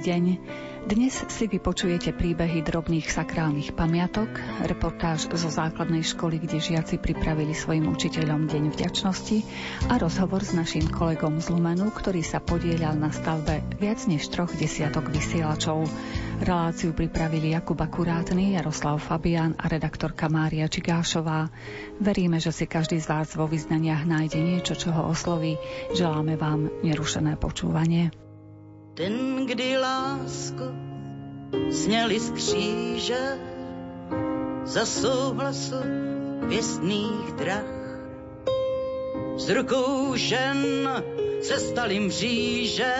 Deň. Dnes si vypočujete príbehy drobných sakrálnych pamiatok, reportáž zo základnej školy, kde žiaci pripravili svojim učiteľom Deň vďačnosti a rozhovor s našim kolegom z Lumenu, ktorý sa podielal na stavbe viac než troch desiatok vysielačov. Reláciu pripravili Jakub Akurátny, Jaroslav Fabian a redaktorka Mária Čigášová. Veríme, že si každý z vás vo vyznaniach nájde niečo, čo ho osloví. Želáme vám nerušené počúvanie. Ten, kdy lásko sněli z kříže za souhlasu věstných drah. S rukou žen se stali mříže,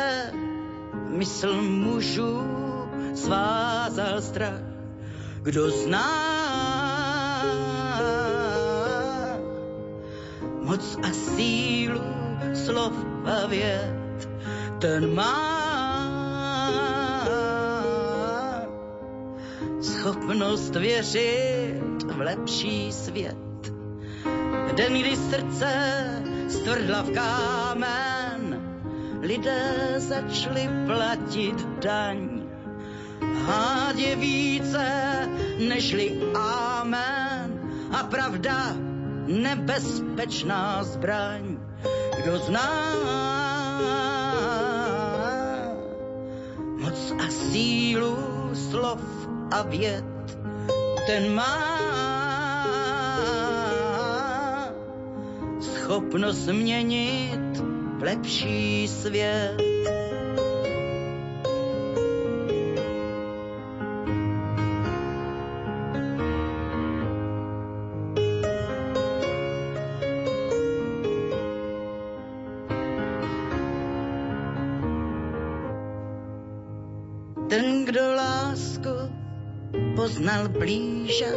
mysl mužů svázal strach. Kdo zná moc a sílu slov a vět, ten má schopnost věřit v lepší svět. Den, kdy srdce stvrdla v kámen, lidé začali platit daň. Hád je více nežli amen a pravda nebezpečná zbraň. Kdo zná moc a sílu slov a věd, ten má schopnost změnit v lepší svět. Poznal blíže,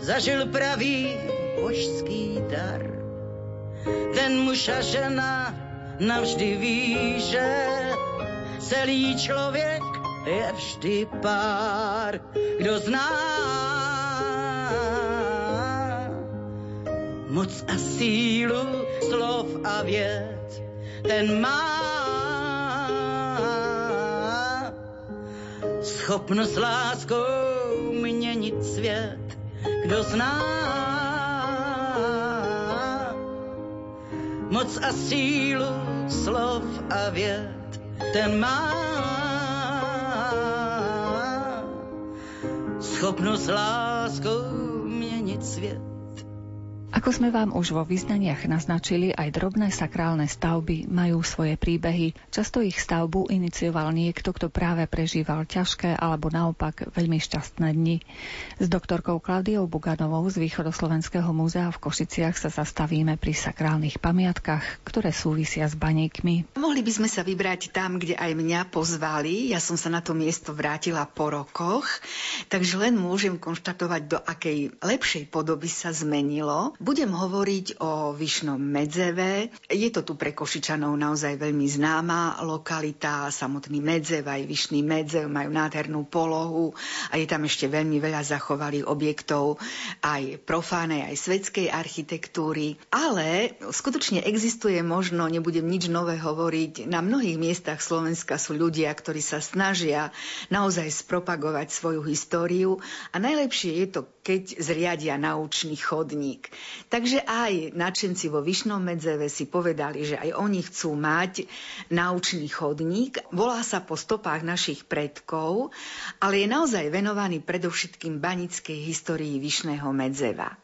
zažil pravý božský dar. Ten muž a žena navždy ví, že celý člověk je vždy pár. Kdo zná moc a sílu slov a věd, ten má schopnost láskou svět, kdo zná moc a sílu slov a věd, ten má schopnost láskou měnit svět. Ako sme vám už vo vyznaniach naznačili, aj drobné sakrálne stavby majú svoje príbehy. Často ich stavbu inicioval niekto, kto práve prežíval ťažké alebo naopak veľmi šťastné dni. S doktorkou Klaudiou Buganovou z Východoslovenského múzea v Košiciach sa zastavíme pri sakrálnych pamiatkách, ktoré súvisia s baníkmi. Mohli by sme sa vybrať tam, kde aj mňa pozvali. Ja som sa na to miesto vrátila po rokoch, takže len môžem konštatovať, do akej lepšej podoby sa zmenilo. Budem hovoriť o Vyšnom Medzeve. Je to tu pre Košičanov naozaj veľmi známa lokalita. Samotný Medzev aj Vyšný Medzev majú nádhernú polohu a je tam ešte veľmi veľa zachovalých objektov aj profánej, aj svetskej architektúry. Ale skutočne existuje možno, nebudem nič nové hovoriť, na mnohých miestach Slovenska sú ľudia, ktorí sa snažia naozaj spropagovať svoju históriu a najlepšie je to, keď zriadia naučný chodník. Takže aj nadšenci vo Vyšnom Medzeve si povedali, že aj oni chcú mať naučný chodník. Volá sa po stopách našich predkov, ale je naozaj venovaný predovšetkým banickej histórii Vyšného Medzeva.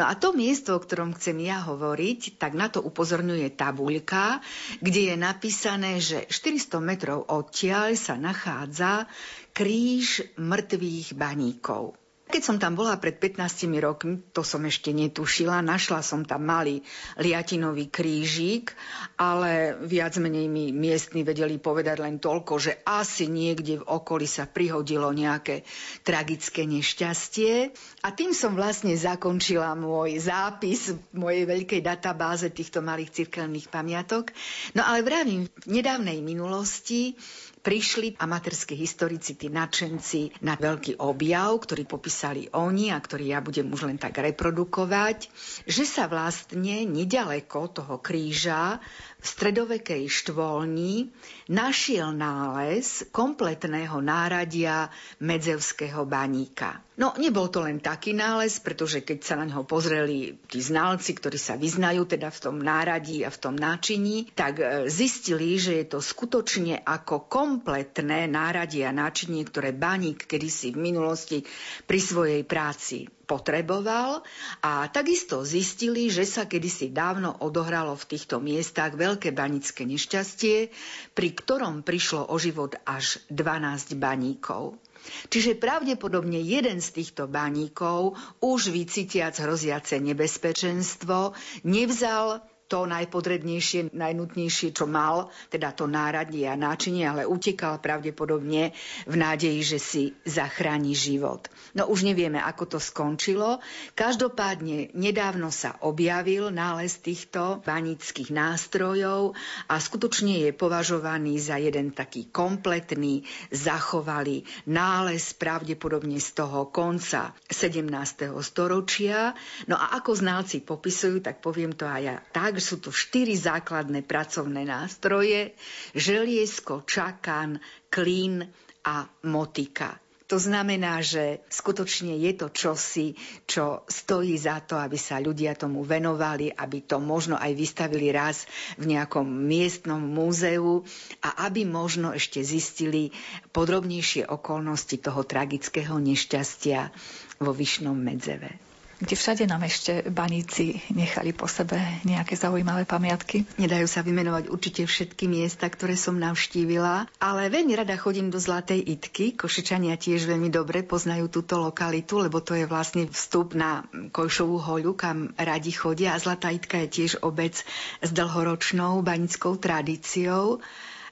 No a to miesto, o ktorom chcem ja hovoriť, tak na to upozorňuje tabuľka, kde je napísané, že 400 metrov odtiaľ sa nachádza kríž mŕtvych baníkov. Keď som tam bola pred 15 rokmi, to som ešte netušila, našla som tam malý liatinový krížik, ale viac menej mi miestni vedeli povedať len toľko, že asi niekde v okolí sa prihodilo nejaké tragické nešťastie. A tým som vlastne zakončila môj zápis v mojej veľkej databáze týchto malých cirkevných pamiatok. No ale vravím, v nedávnej minulosti prišli amatérski historici, tí nadšenci na veľký objav, ktorý popísali oni a ktorý ja budem už len tak reprodukovať, že sa vlastne nedaleko toho kríža stredovekej štvolni našiel nález kompletného náradia medzevského baníka. No, nebol to len taký nález, pretože keď sa na neho pozreli tí znalci, ktorí sa vyznajú teda v tom náradí a v tom náčiní, tak e, zistili, že je to skutočne ako kompletné náradie a náčinie, ktoré baník kedysi v minulosti pri svojej práci potreboval a takisto zistili, že sa kedysi dávno odohralo v týchto miestach veľké banické nešťastie, pri ktorom prišlo o život až 12 baníkov. Čiže pravdepodobne jeden z týchto baníkov, už vycítiac hroziace nebezpečenstvo, nevzal to najpodrednejšie, najnutnejšie, čo mal, teda to náradie a náčinie, ale utekal pravdepodobne v nádeji, že si zachráni život. No už nevieme, ako to skončilo. Každopádne nedávno sa objavil nález týchto banických nástrojov a skutočne je považovaný za jeden taký kompletný, zachovalý nález pravdepodobne z toho konca 17. storočia. No a ako znalci popisujú, tak poviem to aj ja tak, sú tu štyri základné pracovné nástroje, želiesko, čakan, klín a motika. To znamená, že skutočne je to čosi, čo stojí za to, aby sa ľudia tomu venovali, aby to možno aj vystavili raz v nejakom miestnom múzeu a aby možno ešte zistili podrobnejšie okolnosti toho tragického nešťastia vo Vyšnom Medzeve kde všade nám ešte baníci nechali po sebe nejaké zaujímavé pamiatky. Nedajú sa vymenovať určite všetky miesta, ktoré som navštívila, ale veľmi rada chodím do Zlatej Itky. Košičania tiež veľmi dobre poznajú túto lokalitu, lebo to je vlastne vstup na Kojšovú hoľu, kam radi chodia. A Zlatá Itka je tiež obec s dlhoročnou banickou tradíciou.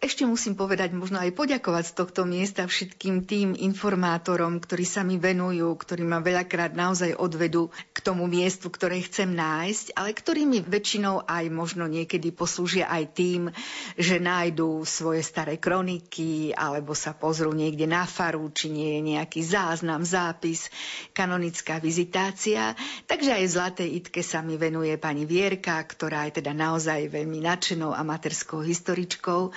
Ešte musím povedať, možno aj poďakovať z tohto miesta všetkým tým informátorom, ktorí sa mi venujú, ktorí ma veľakrát naozaj odvedú k tomu miestu, ktoré chcem nájsť, ale ktorí mi väčšinou aj možno niekedy poslúžia aj tým, že nájdú svoje staré kroniky alebo sa pozrú niekde na faru, či nie je nejaký záznam, zápis, kanonická vizitácia. Takže aj v Zlatej Itke sa mi venuje pani Vierka, ktorá je teda naozaj veľmi nadšenou amatérskou historičkou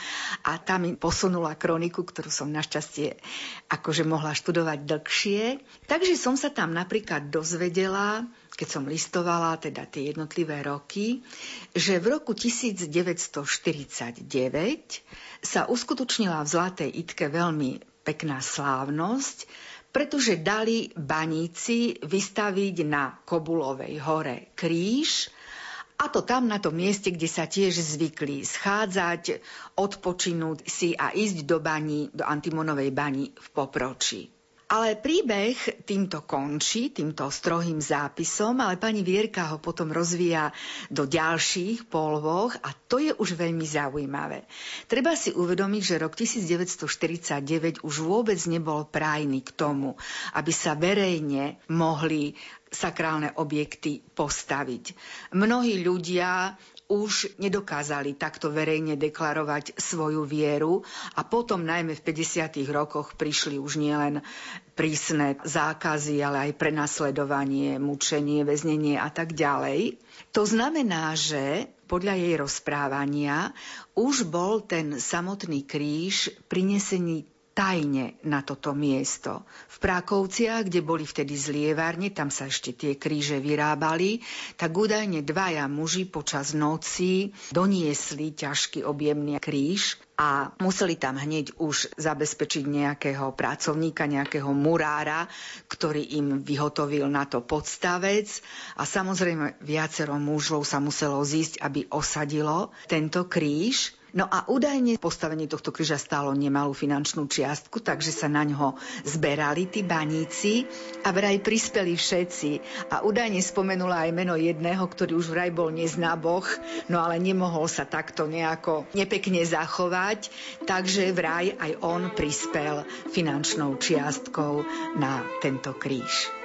a tam mi posunula kroniku, ktorú som našťastie akože mohla študovať dlhšie. Takže som sa tam napríklad dozvedela, keď som listovala teda tie jednotlivé roky, že v roku 1949 sa uskutočnila v Zlatej Itke veľmi pekná slávnosť, pretože dali baníci vystaviť na Kobulovej hore kríž a to tam na tom mieste, kde sa tiež zvykli schádzať, odpočinúť si a ísť do bani, do Antimonovej bani v Poproči. Ale príbeh týmto končí, týmto strohým zápisom, ale pani Vierka ho potom rozvíja do ďalších polvoch a to je už veľmi zaujímavé. Treba si uvedomiť, že rok 1949 už vôbec nebol prájny k tomu, aby sa verejne mohli sakrálne objekty postaviť. Mnohí ľudia už nedokázali takto verejne deklarovať svoju vieru a potom najmä v 50. rokoch prišli už nielen prísne zákazy, ale aj prenasledovanie, mučenie, väznenie a tak ďalej. To znamená, že podľa jej rozprávania už bol ten samotný kríž prinesený tajne na toto miesto. V Prákovciach, kde boli vtedy zlievárne, tam sa ešte tie kríže vyrábali, tak údajne dvaja muži počas noci doniesli ťažký objemný kríž a museli tam hneď už zabezpečiť nejakého pracovníka, nejakého murára, ktorý im vyhotovil na to podstavec a samozrejme viacero mužov sa muselo zísť, aby osadilo tento kríž. No a údajne postavenie tohto kryža stálo nemalú finančnú čiastku, takže sa na ňo zberali tí baníci a vraj prispeli všetci. A údajne spomenula aj meno jedného, ktorý už vraj bol neznáboch, no ale nemohol sa takto nejako nepekne zachovať, takže vraj aj on prispel finančnou čiastkou na tento kríž.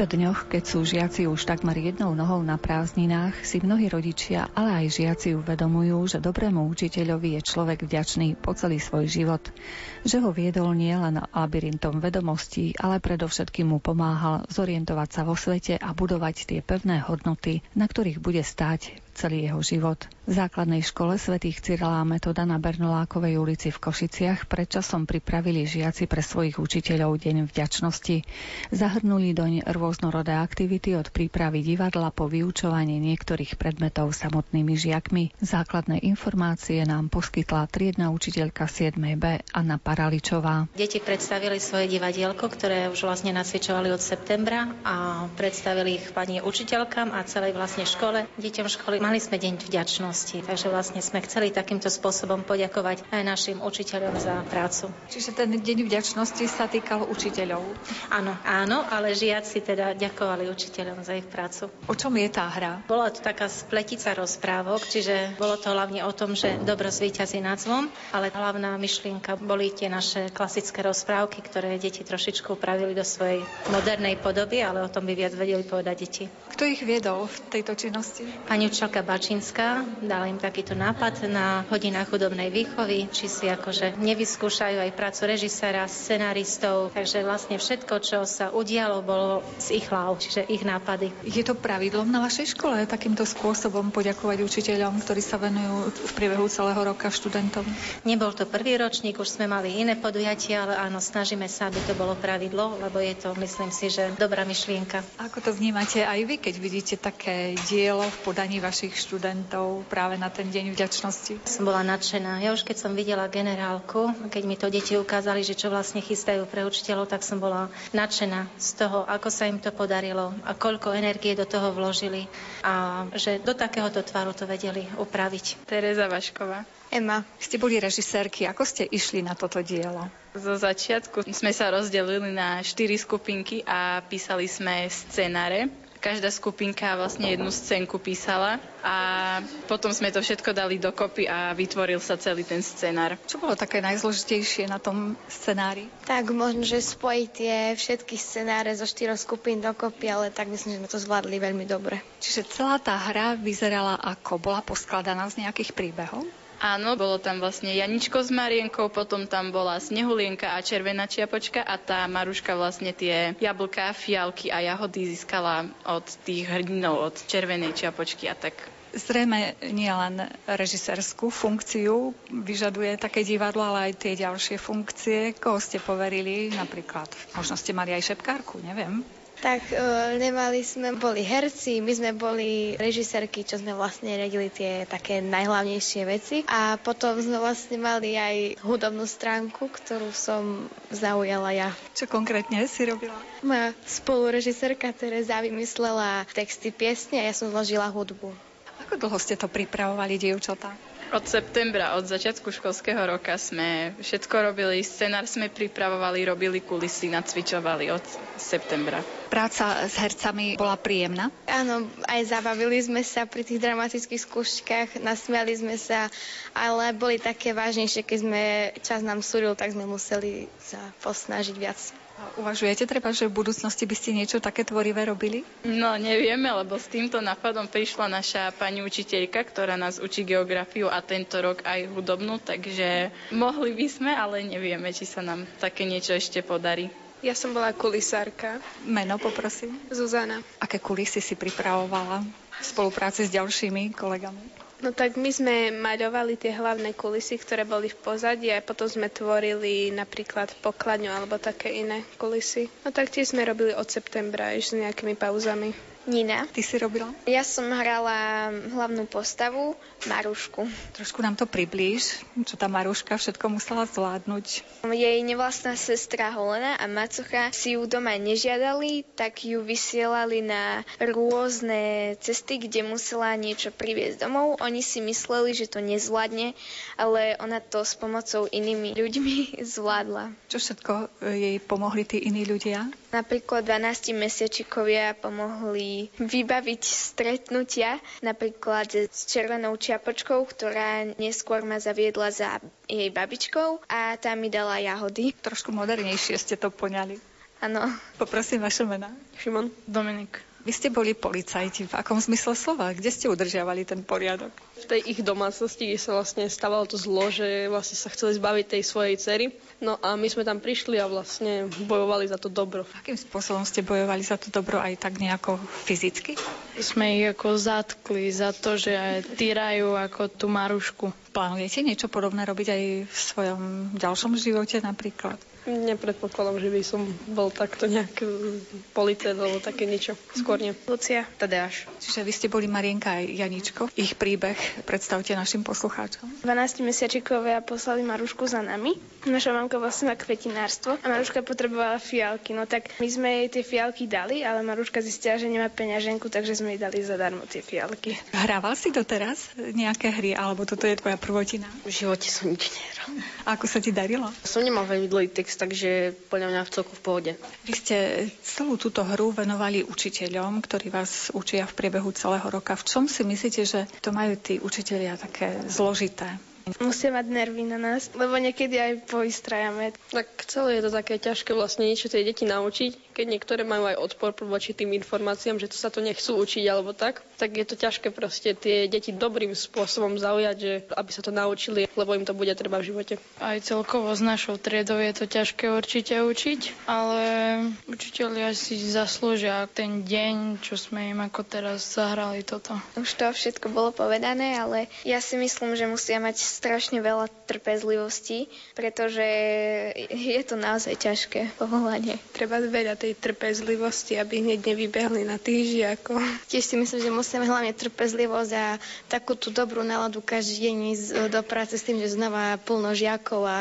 Týchto dňoch, keď sú žiaci už takmer jednou nohou na prázdninách, si mnohí rodičia, ale aj žiaci uvedomujú, že dobrému učiteľovi je človek vďačný po celý svoj život. Že ho viedol nielen labyrintom vedomostí, ale predovšetkým mu pomáhal zorientovať sa vo svete a budovať tie pevné hodnoty, na ktorých bude stáť celý jeho život. V základnej škole svätých Cyrila Metoda na Bernolákovej ulici v Košiciach predčasom pripravili žiaci pre svojich učiteľov Deň vďačnosti. Zahrnuli doň rôznorodé aktivity od prípravy divadla po vyučovanie niektorých predmetov samotnými žiakmi. Základné informácie nám poskytla triedna učiteľka 7. B Anna Paraličová. Deti predstavili svoje divadielko, ktoré už vlastne nacvičovali od septembra a predstavili ich pani učiteľkám a celej vlastne škole. Deťom školy Mali sme deň vďačnosti, takže vlastne sme chceli takýmto spôsobom poďakovať aj našim učiteľom za prácu. Čiže ten deň vďačnosti sa týkal učiteľov? Áno, áno, ale žiaci teda ďakovali učiteľom za ich prácu. O čom je tá hra? Bola to taká spletica rozprávok, čiže bolo to hlavne o tom, že dobro zvýťazí nad zlom, ale hlavná myšlienka boli tie naše klasické rozprávky, ktoré deti trošičku upravili do svojej modernej podoby, ale o tom by viac vedeli povedať deti. Kto ich viedol v tejto činnosti? Pani učiteľka Bačinská dala im takýto nápad na hodinách hudobnej výchovy, či si akože nevyskúšajú aj prácu režiséra, scenaristov, takže vlastne všetko, čo sa udialo, bolo z ich hlav, čiže ich nápady. Je to pravidlom na vašej škole takýmto spôsobom poďakovať učiteľom, ktorí sa venujú v priebehu celého roka študentom? Nebol to prvý ročník, už sme mali iné podujatia, ale áno, snažíme sa, aby to bolo pravidlo, lebo je to, myslím si, že dobrá myšlienka. Ako to vnímate aj vy, keď vidíte také dielo v podaní vašich študentov práve na ten deň vďačnosti? Som bola nadšená. Ja už keď som videla generálku, keď mi to deti ukázali, že čo vlastne chystajú pre učiteľov, tak som bola nadšená z toho, ako sa im to podarilo a koľko energie do toho vložili a že do takéhoto tvaru to vedeli upraviť. Tereza Vašková. Ema. Ste boli režisérky, ako ste išli na toto dielo? Zo začiatku sme sa rozdelili na štyri skupinky a písali sme scenáre Každá skupinka vlastne jednu scénku písala a potom sme to všetko dali dokopy a vytvoril sa celý ten scenár. Čo bolo také najzložitejšie na tom scenári? Tak možno, že spojiť tie všetky scenáre zo štyroch skupín dokopy, ale tak myslím, že sme to zvládli veľmi dobre. Čiže celá tá hra vyzerala ako? Bola poskladaná z nejakých príbehov? Áno, bolo tam vlastne Janičko s Marienkou, potom tam bola Snehulienka a Červená čiapočka a tá Maruška vlastne tie jablká, fialky a jahody získala od tých hrdinov, od Červenej čiapočky a tak. Zrejme nie len režisérskú funkciu vyžaduje také divadlo, ale aj tie ďalšie funkcie. Koho ste poverili napríklad? Možno ste mali aj šepkárku, neviem. Tak uh, nemali sme, boli herci, my sme boli režisérky, čo sme vlastne redili tie také najhlavnejšie veci. A potom sme vlastne mali aj hudobnú stránku, ktorú som zaujala ja. Čo konkrétne si robila? Moja spolurežisérka Tereza vymyslela texty piesne a ja som zložila hudbu. Ako dlho ste to pripravovali, dievčatá? Od septembra, od začiatku školského roka sme všetko robili, scenár sme pripravovali, robili kulisy, nacvičovali od septembra. Práca s hercami bola príjemná? Áno, aj zabavili sme sa pri tých dramatických skúškach, nasmiali sme sa, ale boli také vážnejšie, keď sme čas nám súril, tak sme museli sa posnažiť viac. Uvažujete treba, že v budúcnosti by ste niečo také tvorivé robili? No nevieme, lebo s týmto nápadom prišla naša pani učiteľka, ktorá nás učí geografiu a tento rok aj hudobnú, takže mohli by sme, ale nevieme, či sa nám také niečo ešte podarí. Ja som bola kulisárka. Meno poprosím. Zuzana. Aké kulisy si pripravovala v spolupráci s ďalšími kolegami? No tak my sme maľovali tie hlavné kulisy, ktoré boli v pozadí a potom sme tvorili napríklad pokladňu alebo také iné kulisy. No tak tie sme robili od septembra ešte s nejakými pauzami. Nina. Ty si robila? Ja som hrala hlavnú postavu, Marušku. Trošku nám to priblíž, čo tá Maruška všetko musela zvládnuť. Jej nevlastná sestra Holena a Macocha si ju doma nežiadali, tak ju vysielali na rôzne cesty, kde musela niečo priviesť domov. Oni si mysleli, že to nezvládne, ale ona to s pomocou inými ľuďmi zvládla. Čo všetko jej pomohli tí iní ľudia? Napríklad 12 mesiačikovia pomohli vybaviť stretnutia, napríklad s červenou čiapočkou, ktorá neskôr ma zaviedla za jej babičkou a tá mi dala jahody. Trošku modernejšie ste to poňali. Áno. Poprosím vaše mená. Šimon. Dominik. Vy ste boli policajti. V akom zmysle slova? Kde ste udržiavali ten poriadok? V tej ich domácnosti, kde sa vlastne stávalo to zlo, že vlastne sa chceli zbaviť tej svojej cery. No a my sme tam prišli a vlastne bojovali za to dobro. Akým spôsobom ste bojovali za to dobro aj tak nejako fyzicky? Sme ich ako zatkli za to, že týrajú ako tú Marušku. Plánujete niečo podobné robiť aj v svojom ďalšom živote napríklad? Nepredpokladám, že by som bol takto nejak policajt alebo také niečo. Skôr nie. Lucia. Tadeáš. Čiže vy ste boli Marienka aj Janičko. Ich príbeh predstavte našim poslucháčom. 12 mesiačikovia poslali Marušku za nami. Naša mamka vlastne na kvetinárstvo a Maruška potrebovala fialky. No tak my sme jej tie fialky dali, ale Maruška zistila, že nemá peňaženku, takže sme jej dali zadarmo tie fialky. Hrával si doteraz nejaké hry, alebo toto je tvoja prvotina? V živote som nič nehral. A ako sa ti darilo? Som nemal veľmi dlhý text, takže podľa mňa v celku v pohode. Vy ste celú túto hru venovali učiteľom, ktorí vás učia v priebehu celého roka. V čom si myslíte, že to majú tí učiteľia také zložité? Musia mať nervy na nás, lebo niekedy aj poistrajame. Tak celé je to také ťažké vlastne niečo tie deti naučiť, keď niektoré majú aj odpor voči tým informáciám, že to sa to nechcú učiť alebo tak, tak je to ťažké proste tie deti dobrým spôsobom zaujať, že aby sa to naučili, lebo im to bude treba v živote. Aj celkovo s našou triedou je to ťažké určite učiť, ale učiteľia si zaslúžia ten deň, čo sme im ako teraz zahrali toto. Už to všetko bolo povedané, ale ja si myslím, že musia mať strašne veľa trpezlivosti, pretože je to naozaj ťažké povolanie. Treba veľa tej trpezlivosti, aby hneď nevybehli na tých žiakov. Tiež si myslím, že musíme hlavne trpezlivosť a takú tú dobrú náladu každý deň ísť do práce s tým, že znova plno žiakov a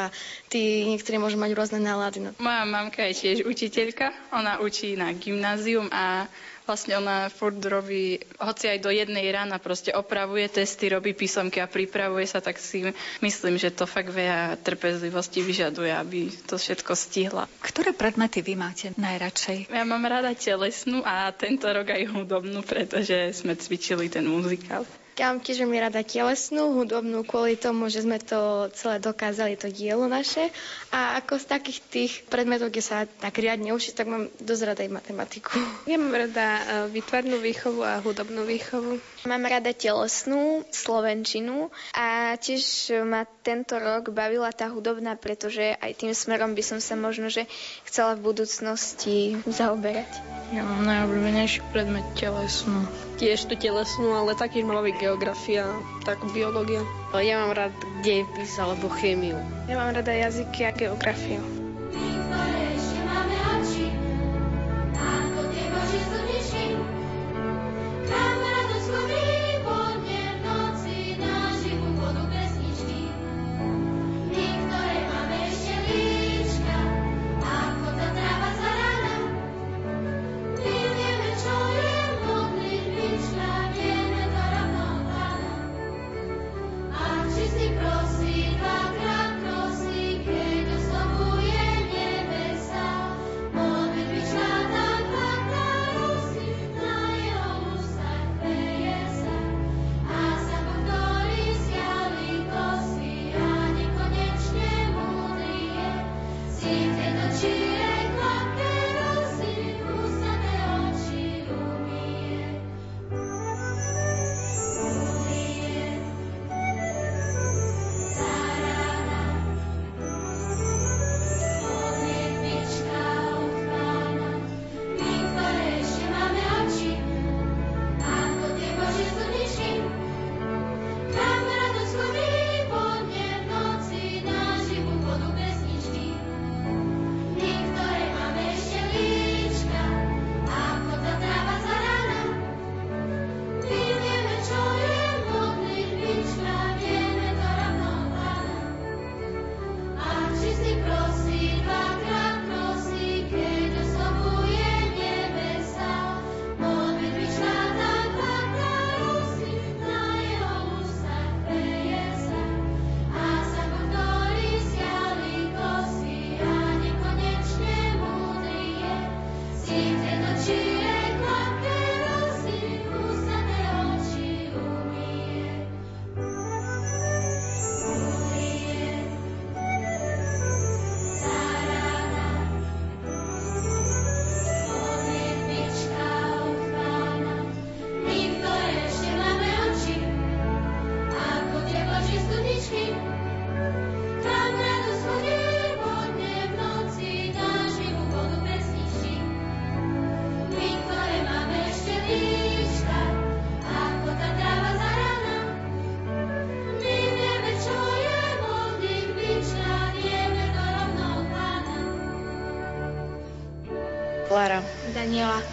tí niektorí môžu mať rôzne nálady. No. Moja mamka je tiež učiteľka, ona učí na gymnázium a vlastne ona furt robí, hoci aj do jednej rána proste opravuje testy, robí písomky a pripravuje sa, tak si myslím, že to fakt veľa trpezlivosti vyžaduje, aby to všetko stihla. Ktoré predmety vy máte najradšej? Ja mám rada telesnú a tento rok aj hudobnú, pretože sme cvičili ten muzikál. Mám tiež veľmi rada telesnú, hudobnú, kvôli tomu, že sme to celé dokázali, to dielo naše. A ako z takých tých predmetov, kde sa tak riadne učiť, tak mám dosť rada aj matematiku. Ja mám rada e, výtvarnú výchovu a hudobnú výchovu. Mám rada telesnú, slovenčinu a tiež ma tento rok bavila tá hudobná, pretože aj tým smerom by som sa možno, že chcela v budúcnosti zaoberať. Ja mám najobľúbenejší predmet telesnú. Tiež tú telesnú, ale taktiež ma baví geografia, tak biológia. Ja mám rád dejepis alebo chémiu. Ja mám rada jazyky a geografiu.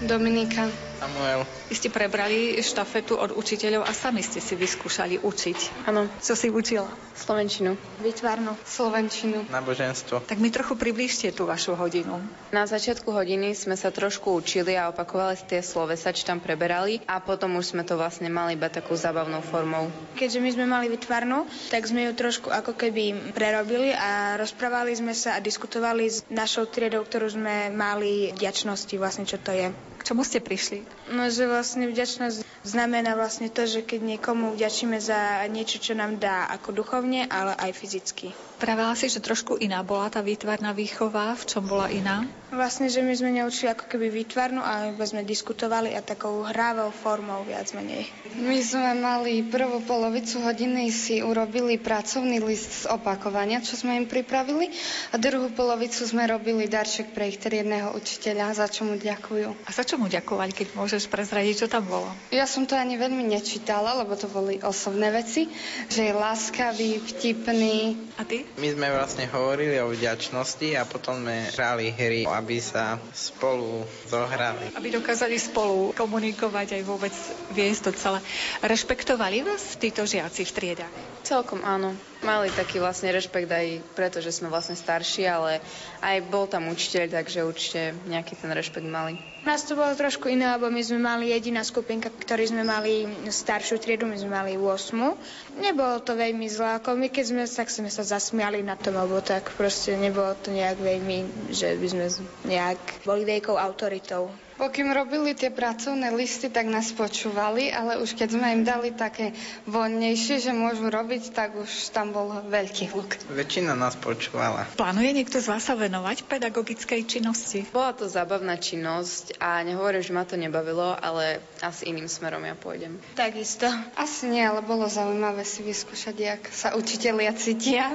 Dominika. Samuel. Vy ste prebrali štafetu od učiteľov a sami ste si vyskúšali učiť. Áno. Co si učila? Slovenčinu. Vytvarnú. Slovenčinu. Náboženstvo. Tak mi trochu priblížte tú vašu hodinu. Na začiatku hodiny sme sa trošku učili a opakovali tie slovesa, či tam preberali a potom už sme to vlastne mali iba takú zábavnou formou. Keďže my sme mali vytvarnú, tak sme ju trošku ako keby prerobili a rozprávali sme sa a diskutovali s našou triedou, ktorú sme mali vďačnosti vlastne, čo to je. Čomu ste prišli? No, že vlastne vďačnosť znamená vlastne to, že keď niekomu vďačíme za niečo, čo nám dá ako duchovne, ale aj fyzicky. Pravila si, že trošku iná bola tá výtvarná výchova. V čom bola iná? Vlastne, že my sme neučili ako keby výtvarnú, ale iba sme diskutovali a takou hrávou formou viac menej. My sme mali prvú polovicu hodiny si urobili pracovný list z opakovania, čo sme im pripravili a druhú polovicu sme robili darček pre ich triedného učiteľa, za čo mu ďakujú. A za čo mu ďakovať, keď môžeš prezradiť, čo tam bolo? Ja som to ani veľmi nečítala, lebo to boli osobné veci, že je láskavý, vtipný. A ty? My sme vlastne hovorili o vďačnosti a potom sme hrali hry, aby sa spolu zohrali. Aby dokázali spolu komunikovať aj vôbec viesť to celé. Rešpektovali vás títo žiaci v triedách? Celkom áno. Mali taký vlastne rešpekt aj preto, že sme vlastne starší, ale aj bol tam učiteľ, takže určite nejaký ten rešpekt mali. Nás to bolo trošku iné, lebo my sme mali jediná skupinka, ktorý sme mali staršiu triedu, my sme mali 8. Nebolo to veľmi zlé, ako my keď sme, tak sme sa zasmiali na tom, alebo tak proste nebolo to nejak veľmi, že by sme nejak boli veľkou autoritou. Pokým robili tie pracovné listy, tak nás počúvali, ale už keď sme im dali také voľnejšie, že môžu robiť, tak už tam bol veľký hluk. Väčšina nás počúvala. Plánuje niekto z vás sa venovať pedagogickej činnosti? Bola to zábavná činnosť a nehovorím, že ma to nebavilo, ale asi iným smerom ja pôjdem. Takisto. Asi nie, ale bolo zaujímavé si vyskúšať, jak sa učitelia cítia.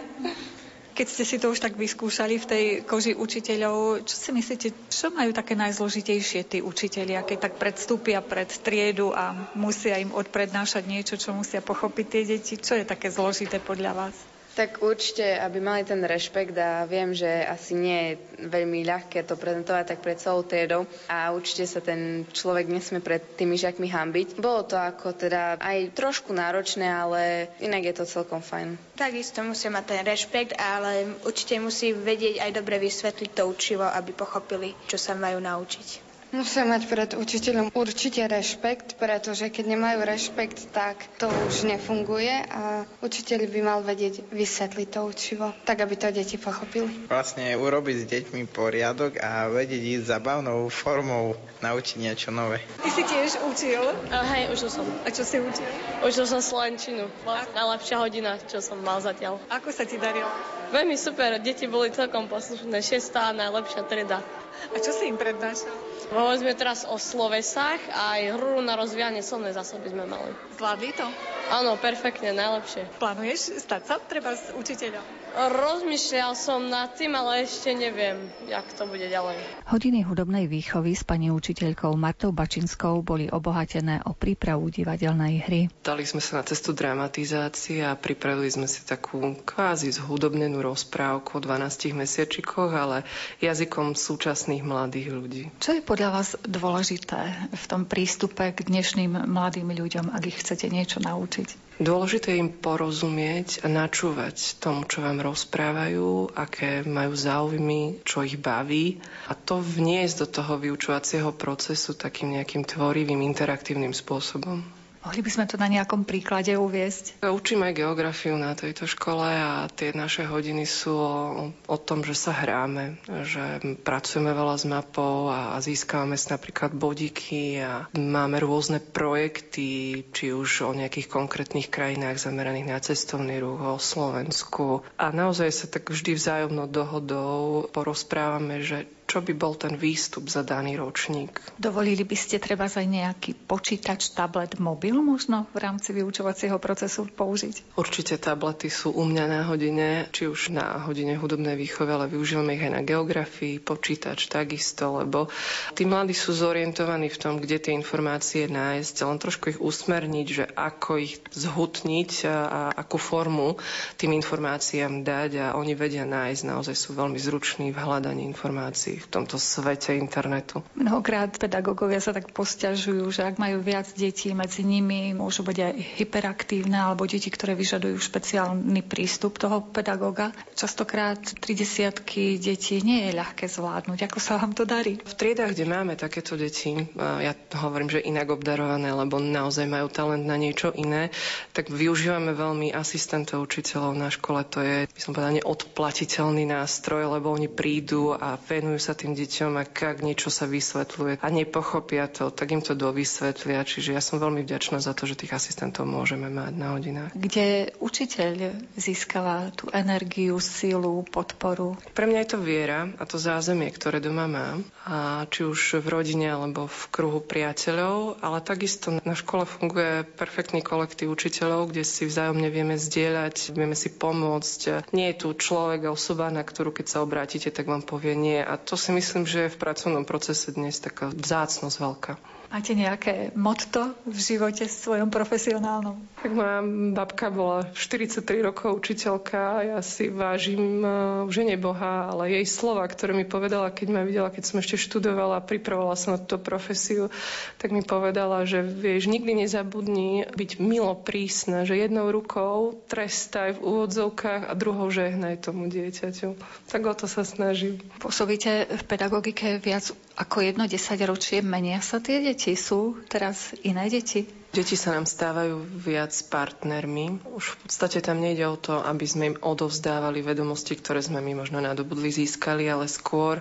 Keď ste si to už tak vyskúšali v tej koži učiteľov, čo si myslíte, čo majú také najzložitejšie tí učiteľia, keď tak predstúpia pred triedu a musia im odprednášať niečo, čo musia pochopiť tie deti? Čo je také zložité podľa vás? Tak určite, aby mali ten rešpekt a viem, že asi nie je veľmi ľahké to prezentovať tak pred celou triedou a určite sa ten človek nesmie pred tými žiakmi hambiť. Bolo to ako teda aj trošku náročné, ale inak je to celkom fajn. Takisto musia mať ten rešpekt, ale určite musí vedieť aj dobre vysvetliť to učivo, aby pochopili, čo sa majú naučiť. Musia mať pred učiteľom určite rešpekt, pretože keď nemajú rešpekt, tak to už nefunguje a učiteľ by mal vedieť vysvetliť to učivo, tak aby to deti pochopili. Vlastne urobiť s deťmi poriadok a vedieť ísť zabavnou formou naučiť niečo nové. Ty si tiež učil? Uh, hej, učil som. A čo si učil? Učil som Slovenčinu. Bola najlepšia hodina, čo som mal zatiaľ. Ako sa ti darilo? Veľmi super, deti boli celkom poslušné. Šestá najlepšia treda. A čo si im prednášal? Hovorili sme teraz o slovesách a aj hru na rozvíjanie slovnej zásoby sme mali. Zvládli to? Áno, perfektne, najlepšie. Plánuješ stať sa treba s učiteľom? Rozmýšľal som nad tým, ale ešte neviem, jak to bude ďalej. Hodiny hudobnej výchovy s pani učiteľkou Martou Bačinskou boli obohatené o prípravu divadelnej hry. Dali sme sa na cestu dramatizácie a pripravili sme si takú kvázi zhudobnenú rozprávku o 12 mesiačikoch, ale jazykom súčasných mladých ľudí. Čo je podľa vás dôležité v tom prístupe k dnešným mladým ľuďom, ak ich chcete niečo naučiť? Dôležité je im porozumieť a načúvať tomu, čo vám rozprávajú, aké majú záujmy, čo ich baví a to vniesť do toho vyučovacieho procesu takým nejakým tvorivým, interaktívnym spôsobom. Mohli by sme to na nejakom príklade uviesť? Učím aj geografiu na tejto škole a tie naše hodiny sú o, o tom, že sa hráme, že pracujeme veľa s mapou a získavame si napríklad bodíky a máme rôzne projekty, či už o nejakých konkrétnych krajinách zameraných na cestovný ruch, o Slovensku. A naozaj sa tak vždy vzájomnou dohodou porozprávame, že čo by bol ten výstup za daný ročník. Dovolili by ste treba aj nejaký počítač, tablet, mobil možno v rámci vyučovacieho procesu použiť? Určite tablety sú u mňa na hodine, či už na hodine hudobnej výchovy, ale využívame ich aj na geografii, počítač takisto, lebo tí mladí sú zorientovaní v tom, kde tie informácie nájsť, len trošku ich usmerniť, že ako ich zhutniť a, akú formu tým informáciám dať a oni vedia nájsť, naozaj sú veľmi zruční v hľadaní informácií v tomto svete internetu. Mnohokrát pedagógovia sa tak posťažujú, že ak majú viac detí medzi nimi, môžu byť aj hyperaktívne alebo deti, ktoré vyžadujú špeciálny prístup toho pedagóga. Častokrát tri desiatky detí nie je ľahké zvládnuť. Ako sa vám to darí? V triedách, kde máme takéto deti, ja hovorím, že inak obdarované, lebo naozaj majú talent na niečo iné, tak využívame veľmi asistentov učiteľov na škole. To je, by som povedala, neodplatiteľný nástroj, lebo oni prídu a venujú sa tým deťom a ak niečo sa vysvetľuje a nepochopia to, tak im to dovysvetlia. Čiže ja som veľmi vďačná za to, že tých asistentov môžeme mať na hodinách. Kde učiteľ získava tú energiu, silu, podporu? Pre mňa je to viera a to zázemie, ktoré doma mám. A či už v rodine alebo v kruhu priateľov, ale takisto na škole funguje perfektný kolektív učiteľov, kde si vzájomne vieme zdieľať, vieme si pomôcť. Nie je tu človek a osoba, na ktorú keď sa obrátite, tak vám povie nie. A to si myslím, že je v pracovnom procese dnes taká vzácnosť veľká. Máte nejaké motto v živote svojom profesionálnom? Tak moja babka bola 43 rokov učiteľka. Ja si vážim uh, už Boha, ale jej slova, ktoré mi povedala, keď ma videla, keď som ešte študovala, pripravovala sa na túto profesiu, tak mi povedala, že vieš, nikdy nezabudni byť milo prísna, že jednou rukou trestaj v úvodzovkách a druhou žehnaj tomu dieťaťu. Tak o to sa snažím. Pôsobíte v pedagogike viac ako jedno desaťročie. Menia sa tie deti? sú teraz iné deti? Deti sa nám stávajú viac partnermi. Už v podstate tam nejde o to, aby sme im odovzdávali vedomosti, ktoré sme my možno nadobudli, získali, ale skôr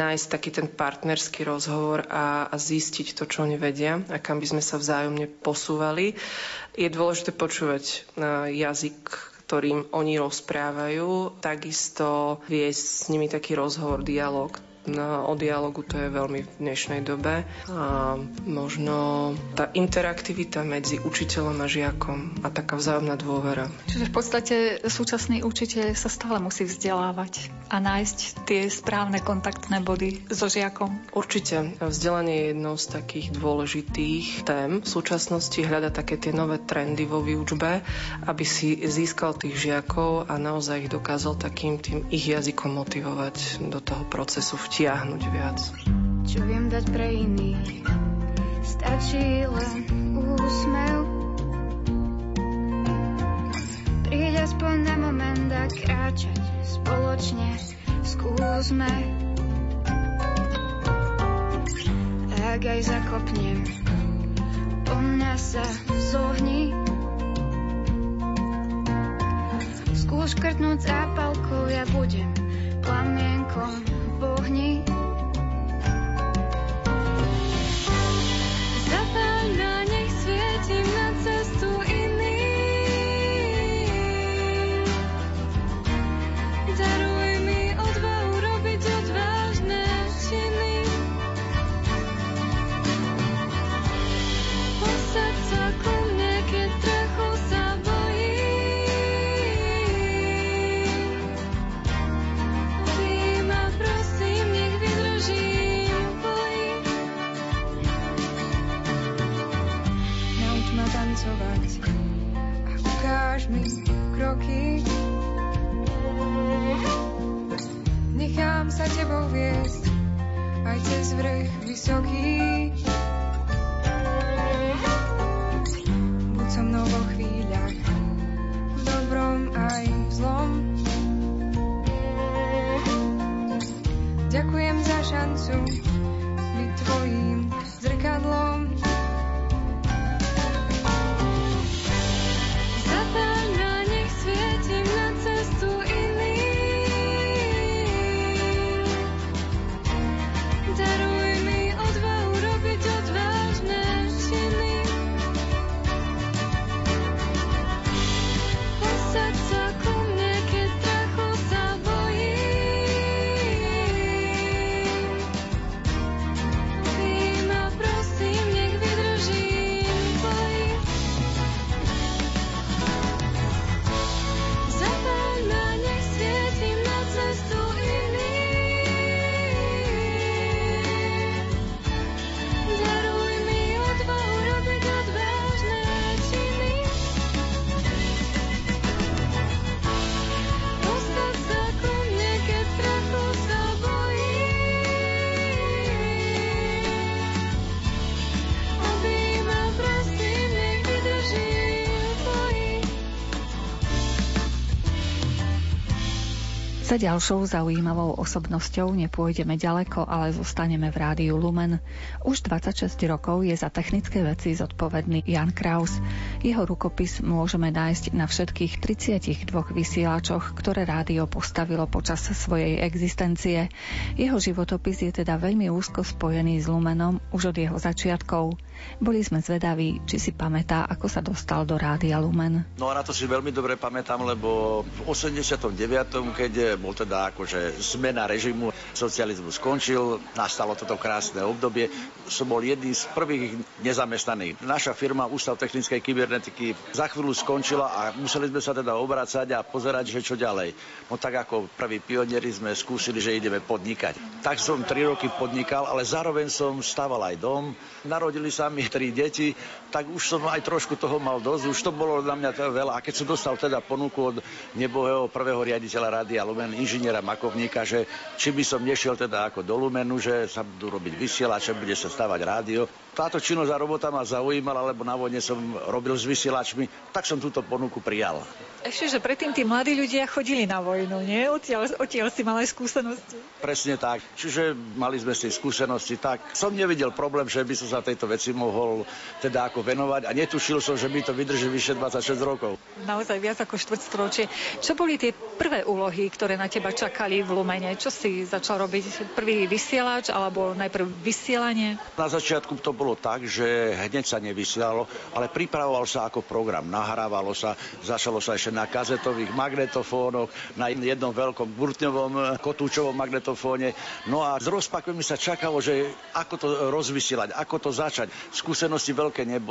nájsť taký ten partnerský rozhovor a, a zistiť to, čo oni vedia a kam by sme sa vzájomne posúvali. Je dôležité počúvať jazyk, ktorým oni rozprávajú, takisto viesť s nimi taký rozhovor, dialog, o dialogu to je veľmi v dnešnej dobe. A možno tá interaktivita medzi učiteľom a žiakom a taká vzájomná dôvera. Čiže v podstate súčasný učiteľ sa stále musí vzdelávať a nájsť tie správne kontaktné body so žiakom. Určite. Vzdelanie je jednou z takých dôležitých tém. V súčasnosti hľada také tie nové trendy vo výučbe, aby si získal tých žiakov a naozaj ich dokázal takým tým ich jazykom motivovať do toho procesu vtiahnuť vtiahnuť viac. Čo viem dať pre iných, stačí len úsmev. Príď aspoň na moment a kráčať spoločne skúsme. Ak aj zakopnem, po mňa sa zohni. Skúš krtnúť zápalkou, ja budem plamienkom v Ďalšou zaujímavou osobnosťou nepôjdeme ďaleko, ale zostaneme v rádiu Lumen. Už 26 rokov je za technické veci zodpovedný Jan Kraus. Jeho rukopis môžeme nájsť na všetkých 32 vysielačoch, ktoré rádio postavilo počas svojej existencie. Jeho životopis je teda veľmi úzko spojený s Lumenom už od jeho začiatkov. Boli sme zvedaví, či si pamätá, ako sa dostal do Rádia Lumen. No a na to si veľmi dobre pamätám, lebo v 89. keď bol teda akože zmena režimu, socializmus skončil, nastalo toto krásne obdobie, som bol jedný z prvých nezamestnaných. Naša firma Ústav technickej kybernetiky za chvíľu skončila a museli sme sa teda obracať a pozerať, že čo ďalej. No tak ako prví pionieri sme skúsili, že ideme podnikať. Tak som tri roky podnikal, ale zároveň som stával aj dom. Narodili sa mi tri deti, tak už som aj trošku toho mal dosť, už to bolo na mňa teda veľa. A keď som dostal teda ponuku od nebohého prvého riaditeľa Rádia Lumen, inžiniera Makovníka, že či by som nešiel teda ako do Lumenu, že sa budú robiť vysielače, bude sa stavať rádio. Táto činnosť a robota ma zaujímala, lebo na vojne som robil s vysielačmi, tak som túto ponuku prijal. Ešte, že predtým tí mladí ľudia chodili na vojnu, nie? Odtiaľ, odtiaľ si mali skúsenosti. Presne tak. Čiže mali sme si skúsenosti. Tak som nevidel problém, že by som sa tejto veci mohol teda ako venovať a netušil som, že by to vydrží vyše 26 rokov. Naozaj viac ako štvrtstoročie. Čo boli tie prvé úlohy, ktoré na teba čakali v Lumene? Čo si začal robiť? Prvý vysielač alebo najprv vysielanie? Na začiatku to bolo tak, že hneď sa nevysielalo, ale pripravoval sa ako program. Nahrávalo sa, začalo sa ešte na kazetových magnetofónoch, na jednom veľkom burtňovom kotúčovom magnetofóne. No a z rozpakmi sa čakalo, že ako to rozvysielať, ako to začať. Skúsenosti veľké neboli